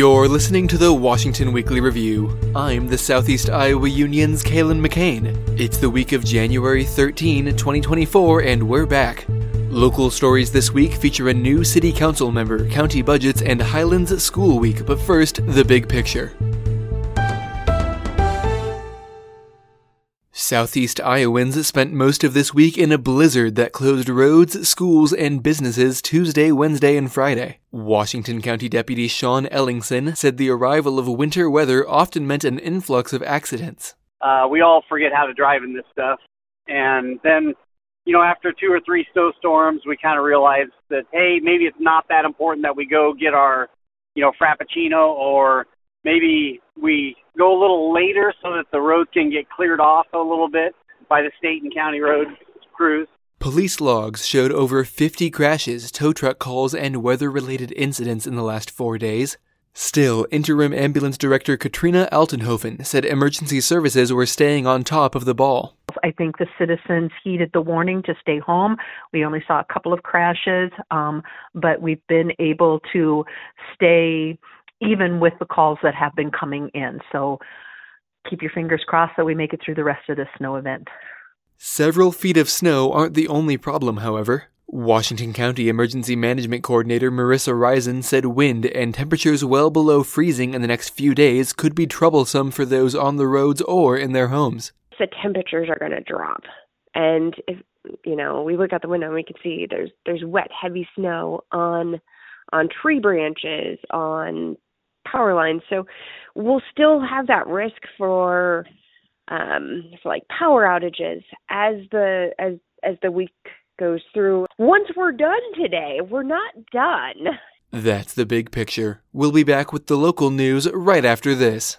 You're listening to the Washington Weekly Review. I'm the Southeast Iowa Union's Kalen McCain. It's the week of January 13, 2024, and we're back. Local stories this week feature a new city council member, county budgets, and Highlands School Week, but first, the big picture. Southeast Iowans spent most of this week in a blizzard that closed roads, schools, and businesses Tuesday, Wednesday, and Friday. Washington County Deputy Sean Ellingson said the arrival of winter weather often meant an influx of accidents. Uh, we all forget how to drive in this stuff. And then, you know, after two or three snowstorms, we kind of realized that, hey, maybe it's not that important that we go get our, you know, Frappuccino or maybe we go a little later so that the road can get cleared off a little bit by the state and county road crews. Police logs showed over 50 crashes, tow truck calls, and weather related incidents in the last four days. Still, interim ambulance director Katrina Altenhofen said emergency services were staying on top of the ball. I think the citizens heeded the warning to stay home. We only saw a couple of crashes, um, but we've been able to stay even with the calls that have been coming in. So keep your fingers crossed that we make it through the rest of this snow event. Several feet of snow aren't the only problem, however. Washington County Emergency Management Coordinator Marissa Risen said wind and temperatures well below freezing in the next few days could be troublesome for those on the roads or in their homes. The temperatures are going to drop. And if you know, we look out the window and we can see there's there's wet, heavy snow on on tree branches, on power lines. So we'll still have that risk for um, for like power outages as the as as the week goes through. Once we're done today, we're not done. That's the big picture. We'll be back with the local news right after this.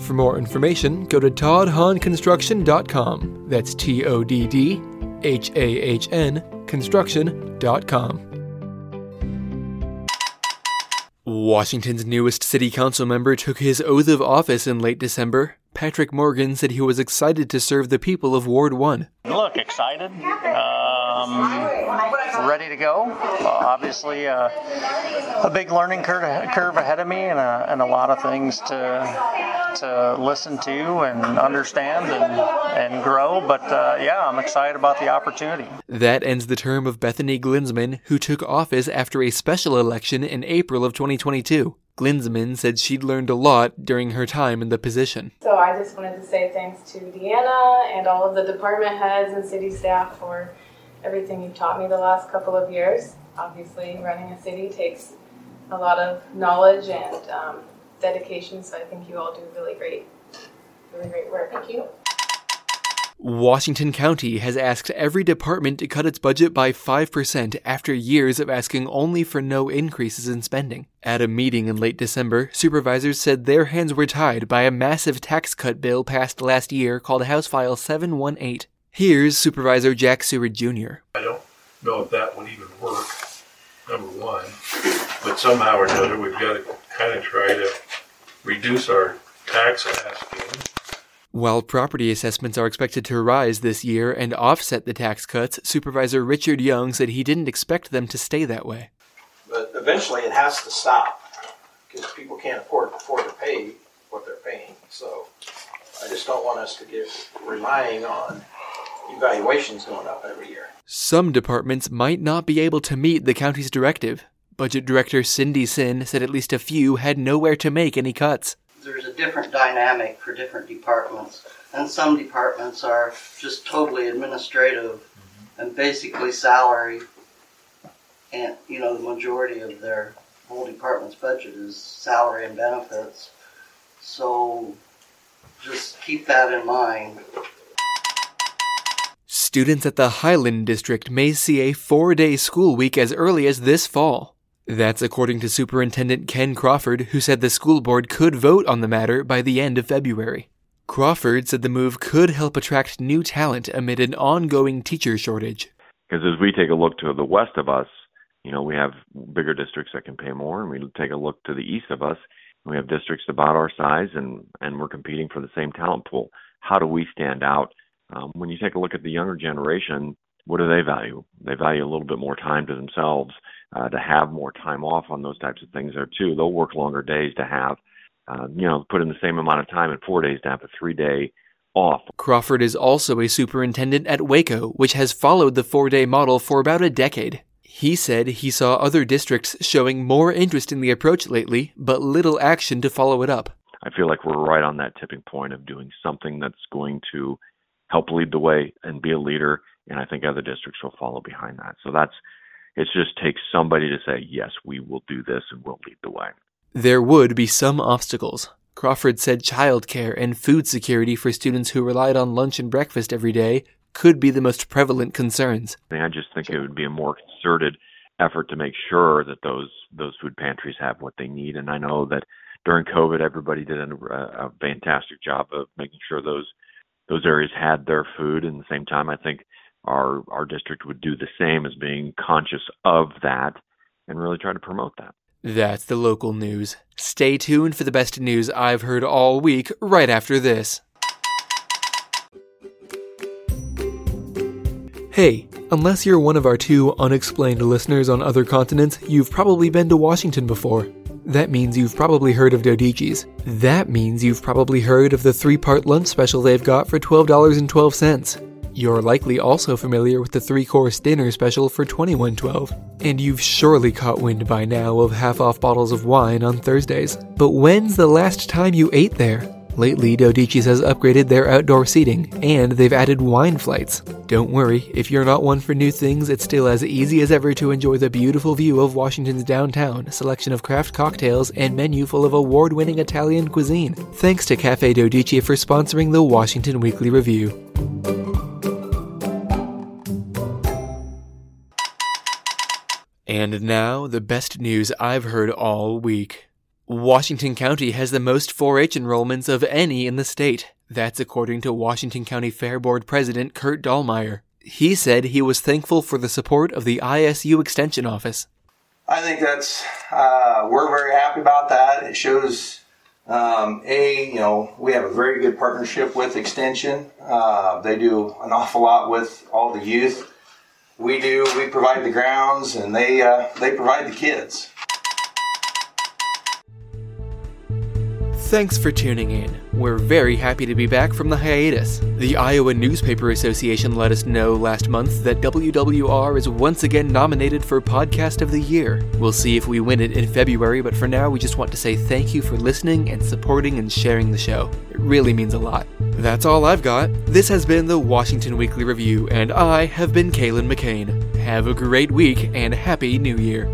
For more information, go to toddhahnconstruction.com. That's T O D D H A H N construction.com. Washington's newest city council member took his oath of office in late December. Patrick Morgan said he was excited to serve the people of Ward 1. Look, excited. Um, ready to go. Uh, obviously, uh, a big learning curve, curve ahead of me and a, and a lot of things to to listen to and understand and, and grow. But uh, yeah, I'm excited about the opportunity. That ends the term of Bethany Glinsman, who took office after a special election in April of 2022. Glinsman said she'd learned a lot during her time in the position. So I just wanted to say thanks to Deanna and all of the department heads and city staff for everything you've taught me the last couple of years. Obviously, running a city takes a lot of knowledge and um, dedication. So I think you all do really great, really great work. Thank you. Washington County has asked every department to cut its budget by 5% after years of asking only for no increases in spending. At a meeting in late December, supervisors said their hands were tied by a massive tax cut bill passed last year called House File 718. Here's Supervisor Jack Seward Jr. I don't know if that would even work, number one. But somehow or another, we've got to kind of try to reduce our tax asking. While property assessments are expected to rise this year and offset the tax cuts, Supervisor Richard Young said he didn't expect them to stay that way. But eventually it has to stop because people can't afford, afford to pay what they're paying. So I just don't want us to get relying on evaluations going up every year. Some departments might not be able to meet the county's directive. Budget Director Cindy Sin said at least a few had nowhere to make any cuts. There's a different dynamic for different departments, and some departments are just totally administrative and basically salary. And, you know, the majority of their whole department's budget is salary and benefits. So just keep that in mind. Students at the Highland District may see a four day school week as early as this fall. That's according to Superintendent Ken Crawford, who said the school board could vote on the matter by the end of February. Crawford said the move could help attract new talent amid an ongoing teacher shortage. Because as we take a look to the west of us, you know, we have bigger districts that can pay more, and we take a look to the east of us, we have districts about our size, and and we're competing for the same talent pool. How do we stand out? Um, when you take a look at the younger generation, what do they value? They value a little bit more time to themselves, uh, to have more time off on those types of things there too. They'll work longer days to have, uh, you know, put in the same amount of time in four days to have a three day off. Crawford is also a superintendent at Waco, which has followed the four day model for about a decade. He said he saw other districts showing more interest in the approach lately, but little action to follow it up. I feel like we're right on that tipping point of doing something that's going to help lead the way and be a leader, and I think other districts will follow behind that. So that's it just takes somebody to say, yes, we will do this and we'll lead the way. There would be some obstacles. Crawford said childcare and food security for students who relied on lunch and breakfast every day could be the most prevalent concerns. I just think it would be a more concerted effort to make sure that those those food pantries have what they need. And I know that during COVID, everybody did a, a fantastic job of making sure those those areas had their food. And at the same time, I think our our district would do the same as being conscious of that and really try to promote that. That's the local news. Stay tuned for the best news I've heard all week right after this. Hey, unless you're one of our two unexplained listeners on other continents, you've probably been to Washington before. That means you've probably heard of Dodici's. That means you've probably heard of the three part lunch special they've got for $12.12. You're likely also familiar with the three course dinner special for $21.12. And you've surely caught wind by now of half off bottles of wine on Thursdays. But when's the last time you ate there? Lately, Dodici's has upgraded their outdoor seating, and they've added wine flights. Don't worry, if you're not one for new things, it's still as easy as ever to enjoy the beautiful view of Washington's downtown, selection of craft cocktails, and menu full of award winning Italian cuisine. Thanks to Cafe Dodici for sponsoring the Washington Weekly Review. And now, the best news I've heard all week. Washington County has the most 4 H enrollments of any in the state. That's according to Washington County Fair Board President Kurt Dahlmeyer. He said he was thankful for the support of the ISU Extension Office. I think that's, uh, we're very happy about that. It shows, um, A, you know, we have a very good partnership with Extension. Uh, they do an awful lot with all the youth. We do, we provide the grounds and they, uh, they provide the kids. Thanks for tuning in. We're very happy to be back from the hiatus. The Iowa Newspaper Association let us know last month that WWR is once again nominated for Podcast of the Year. We'll see if we win it in February, but for now, we just want to say thank you for listening and supporting and sharing the show. It really means a lot. That's all I've got. This has been the Washington Weekly Review, and I have been Kalen McCain. Have a great week and Happy New Year.